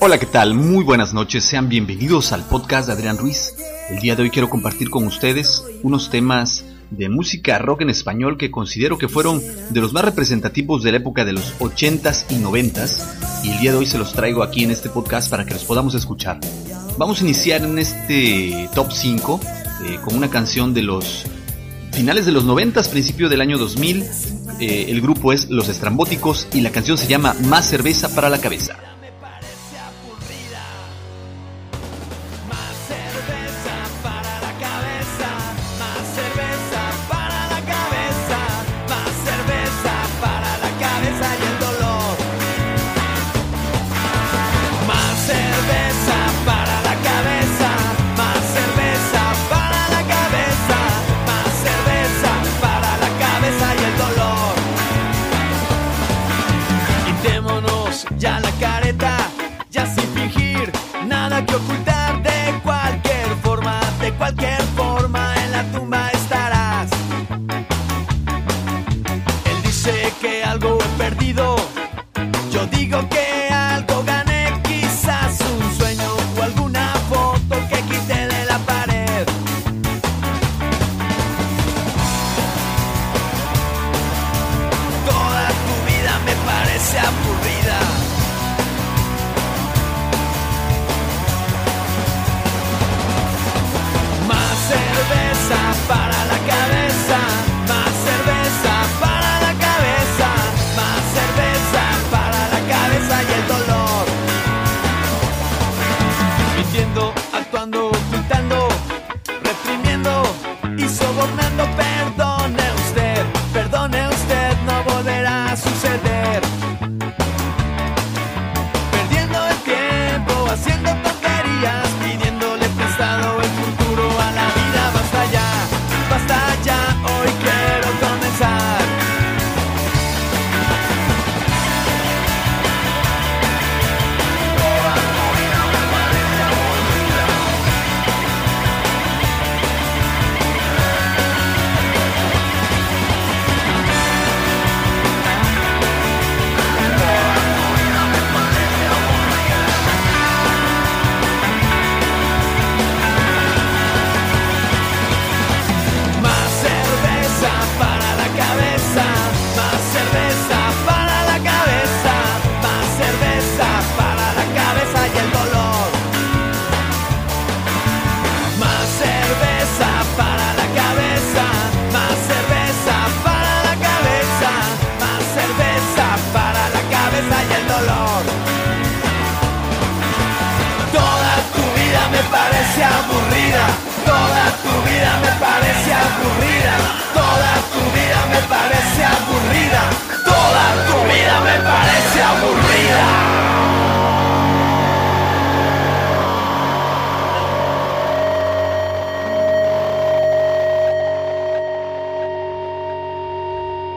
Hola, ¿qué tal? Muy buenas noches, sean bienvenidos al podcast de Adrián Ruiz. El día de hoy quiero compartir con ustedes unos temas de música rock en español que considero que fueron de los más representativos de la época de los 80s y 90s y el día de hoy se los traigo aquí en este podcast para que los podamos escuchar. Vamos a iniciar en este top 5 eh, con una canción de los finales de los 90s, principio del año 2000. Eh, el grupo es Los Estrambóticos y la canción se llama Más cerveza para la cabeza. yo digo que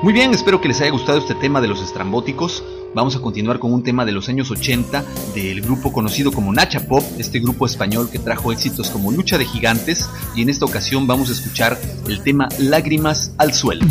Muy bien, espero que les haya gustado este tema de los estrambóticos. Vamos a continuar con un tema de los años 80 del grupo conocido como Nacha Pop, este grupo español que trajo éxitos como Lucha de Gigantes y en esta ocasión vamos a escuchar el tema Lágrimas al suelo.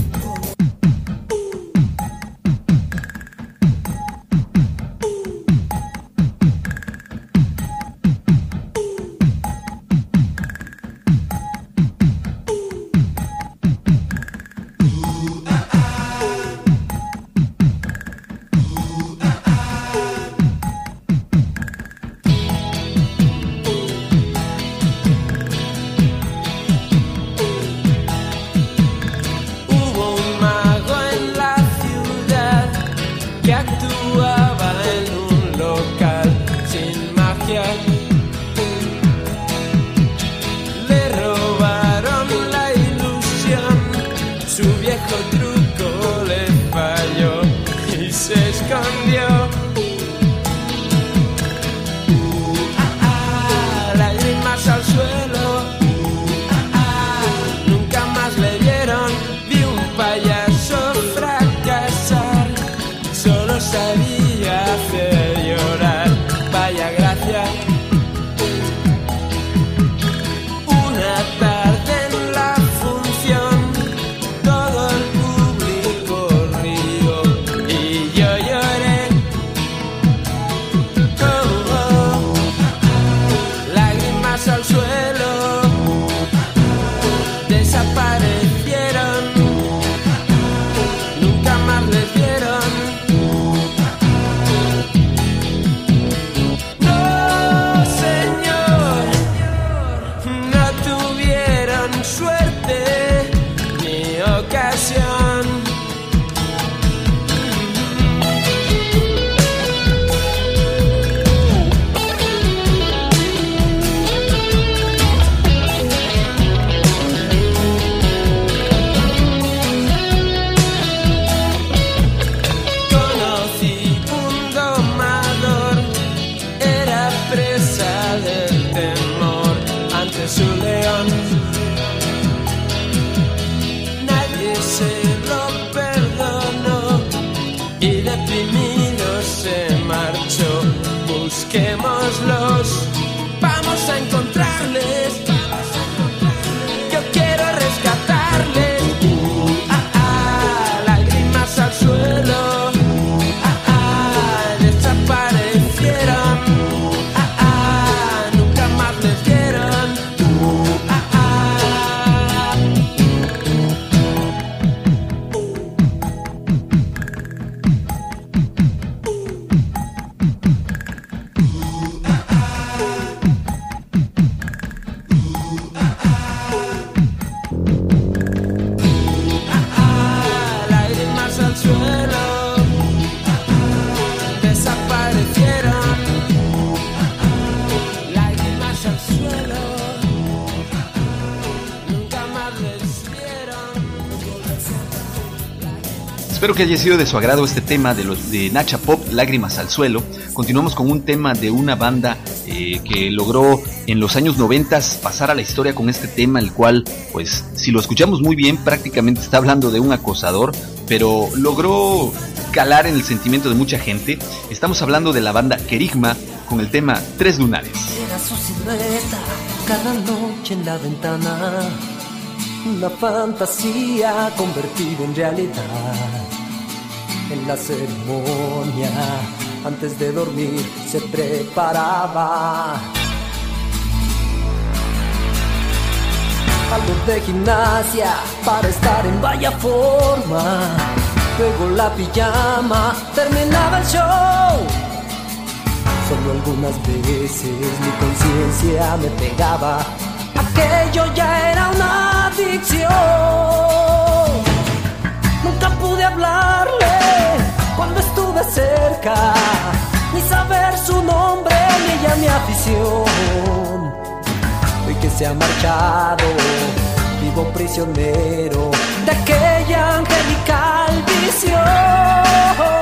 Espero que haya sido de su agrado este tema de los de Nacha Pop, Lágrimas al Suelo. Continuamos con un tema de una banda eh, que logró en los años 90 pasar a la historia con este tema, el cual, pues, si lo escuchamos muy bien, prácticamente está hablando de un acosador, pero logró calar en el sentimiento de mucha gente. Estamos hablando de la banda Kerigma con el tema Tres Lunares. Era su silueta cada noche en la ventana, una fantasía convertida en realidad. En la ceremonia, antes de dormir, se preparaba. Algo de gimnasia para estar en vaya forma. Luego la pijama terminaba el show. Solo algunas veces mi conciencia me pegaba. Aquello ya era una adicción. Nunca pude hablarle cuando estuve cerca, ni saber su nombre ni ella mi afición. Hoy que se ha marchado, vivo prisionero de aquella angelical visión.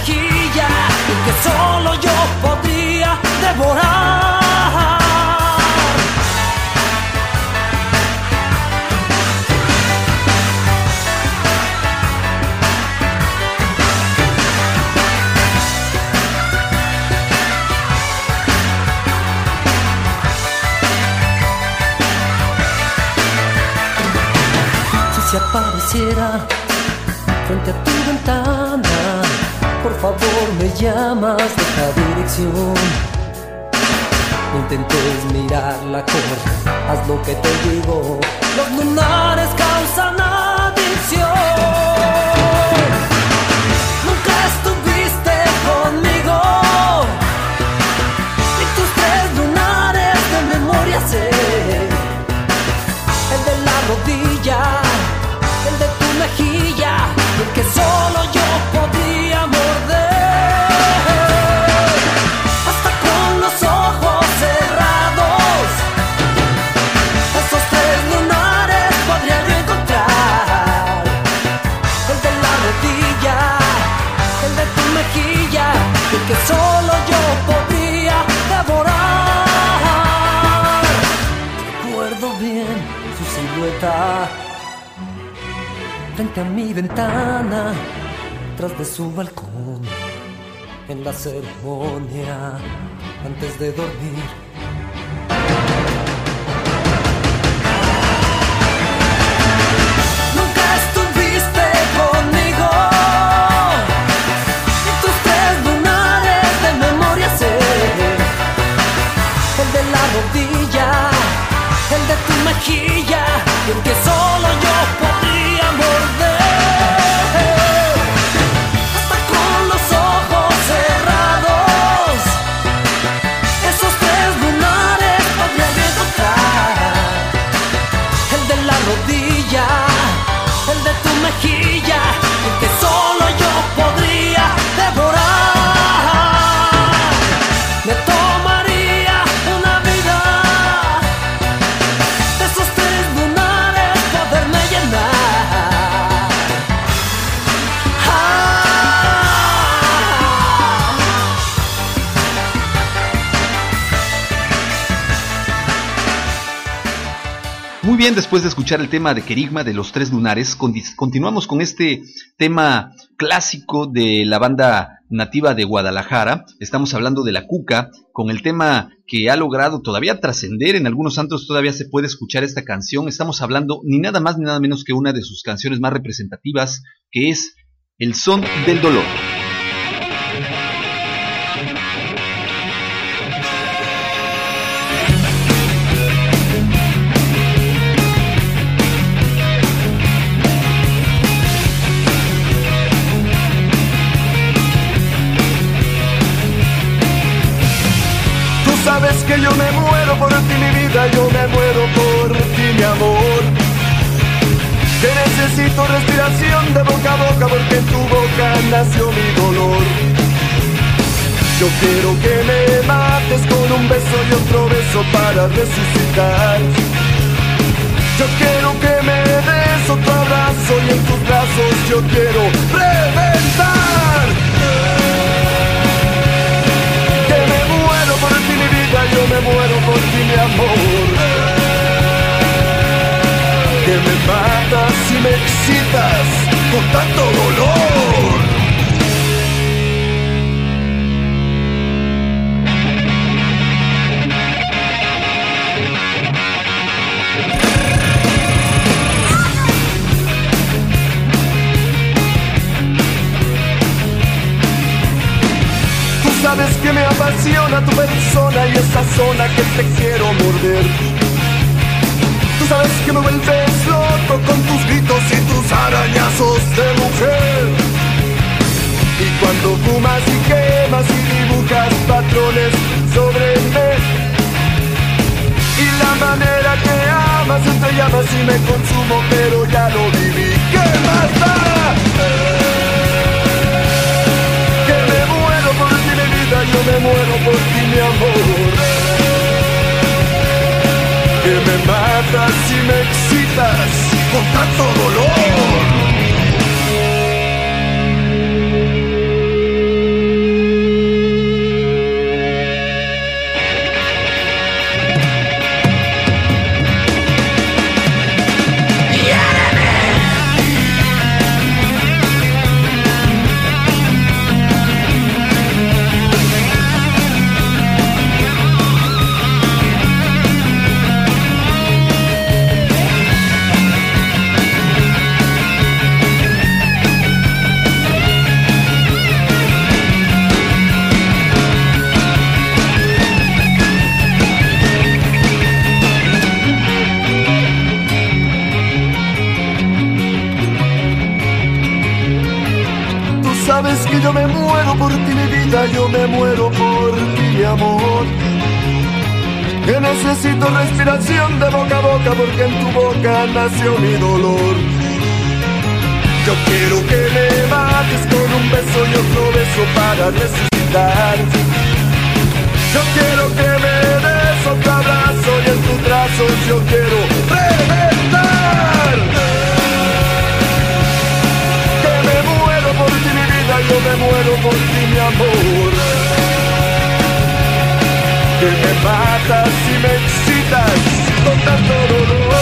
Mejilla, que solo yo podría devorar. Si se apareciera frente a por favor me llamas de esta dirección. No intentes mirarla con, haz lo que te digo. Los lunares causan adicción. A mi ventana, tras de su balcón, en la ceremonia, antes de dormir. Nunca estuviste conmigo y tus tres lunares de memoria sé el de la rodilla, el de tu mejilla, y que solo yo podría después de escuchar el tema de Querigma de los Tres Lunares, continuamos con este tema clásico de la banda nativa de Guadalajara. Estamos hablando de la Cuca, con el tema que ha logrado todavía trascender. En algunos santos todavía se puede escuchar esta canción. Estamos hablando ni nada más ni nada menos que una de sus canciones más representativas, que es El Son del Dolor. Yo me muero por ti, mi amor. Que necesito respiración de boca a boca porque en tu boca nació mi dolor. Yo quiero que me mates con un beso y otro beso para resucitar. Yo quiero que me des otro abrazo y en tus brazos yo quiero reventar. Yo me muero por ti, mi amor. Que me matas y me excitas con tanto dolor. Persona y esa zona que te quiero morder. Tú sabes que me vuelves loco con tus gritos y tus arañazos de mujer. Y cuando fumas y quemas y dibujas patrones sobre mí. Y la manera que amas entre llamas y me consumo, pero ya lo viví. ¿Qué más ti, mi amor. Que me matas y me excitas con tanto dolor. Nació mi dolor. Yo quiero que me mates con un beso y otro beso para resucitar. Yo quiero que me des otro abrazo y en tus brazos yo quiero reventar. yo me muero por ti, mi amor. Que me matas y me excitas con tanto dolor.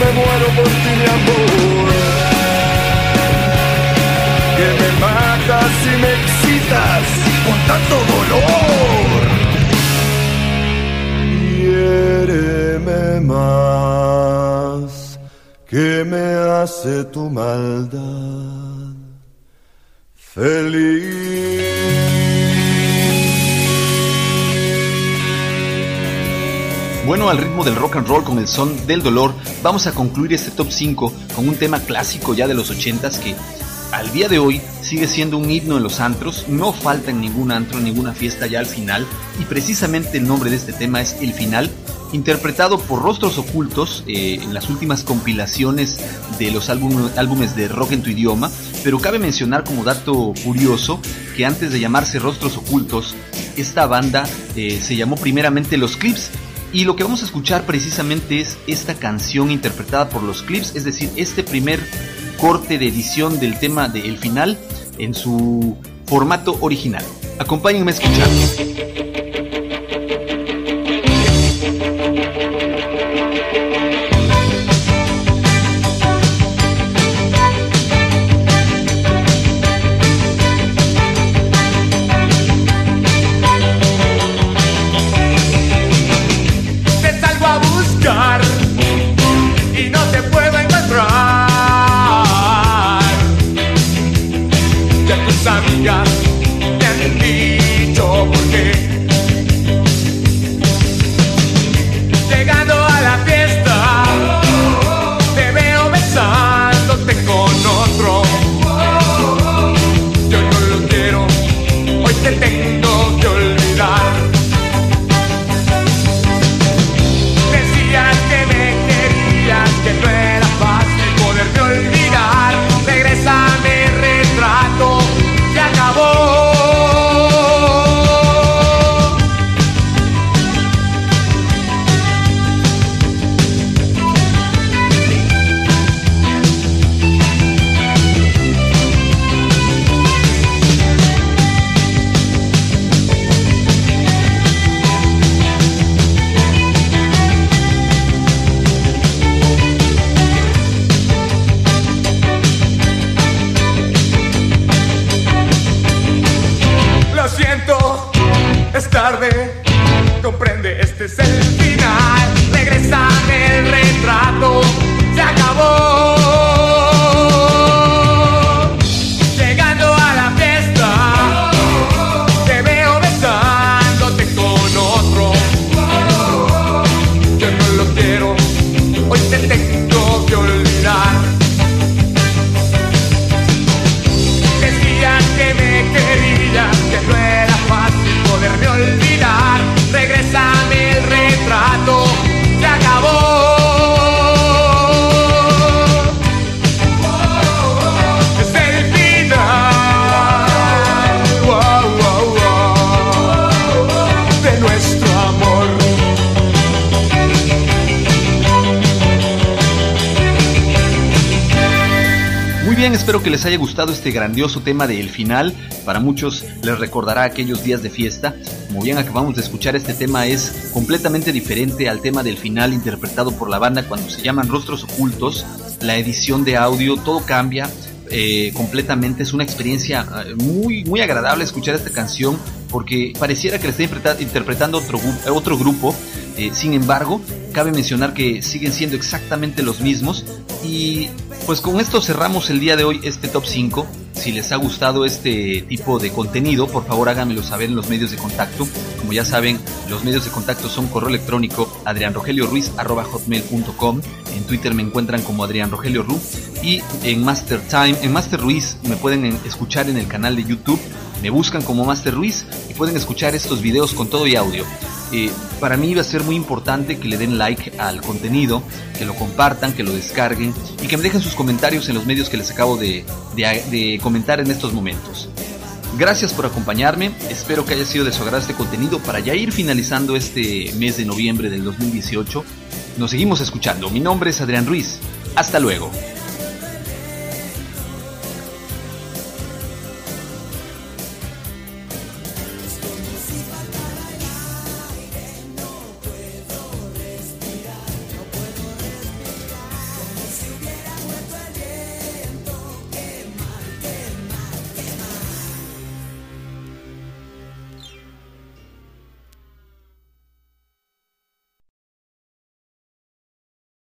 Me muero por ti, mi amor. Que me matas y me excitas con tanto dolor. Quiéreme más que me hace tu maldad feliz. Bueno, al ritmo del rock and roll con el son del dolor, vamos a concluir este top 5 con un tema clásico ya de los 80s que al día de hoy sigue siendo un himno en los antros, no falta en ningún antro, ninguna fiesta ya al final, y precisamente el nombre de este tema es El Final, interpretado por Rostros Ocultos eh, en las últimas compilaciones de los álbumes de rock en tu idioma, pero cabe mencionar como dato curioso que antes de llamarse Rostros Ocultos, esta banda eh, se llamó primeramente Los Clips, y lo que vamos a escuchar precisamente es esta canción interpretada por los Clips, es decir, este primer corte de edición del tema de El Final en su formato original. Acompáñenme a escuchar. Este es el final. Espero que les haya gustado este grandioso tema del final. Para muchos les recordará aquellos días de fiesta. Como bien acabamos de escuchar, este tema es completamente diferente al tema del final interpretado por la banda cuando se llaman Rostros Ocultos. La edición de audio, todo cambia. eh, completamente es una experiencia eh, muy muy agradable escuchar esta canción porque pareciera que la está interpreta- interpretando otro, otro grupo eh, sin embargo cabe mencionar que siguen siendo exactamente los mismos y pues con esto cerramos el día de hoy este top 5 si les ha gustado este tipo de contenido por favor háganmelo saber en los medios de contacto. Como ya saben los medios de contacto son correo electrónico adrianrogelioruiz.com en Twitter me encuentran como Adrián Rogelio Ru y en Master Time, en Master Ruiz me pueden en- escuchar en el canal de YouTube, me buscan como Master Ruiz y pueden escuchar estos videos con todo y audio. Eh, para mí va a ser muy importante que le den like al contenido, que lo compartan, que lo descarguen y que me dejen sus comentarios en los medios que les acabo de, de- de comentar en estos momentos. Gracias por acompañarme, espero que haya sido de su agrado este contenido para ya ir finalizando este mes de noviembre del 2018. Nos seguimos escuchando, mi nombre es Adrián Ruiz, hasta luego.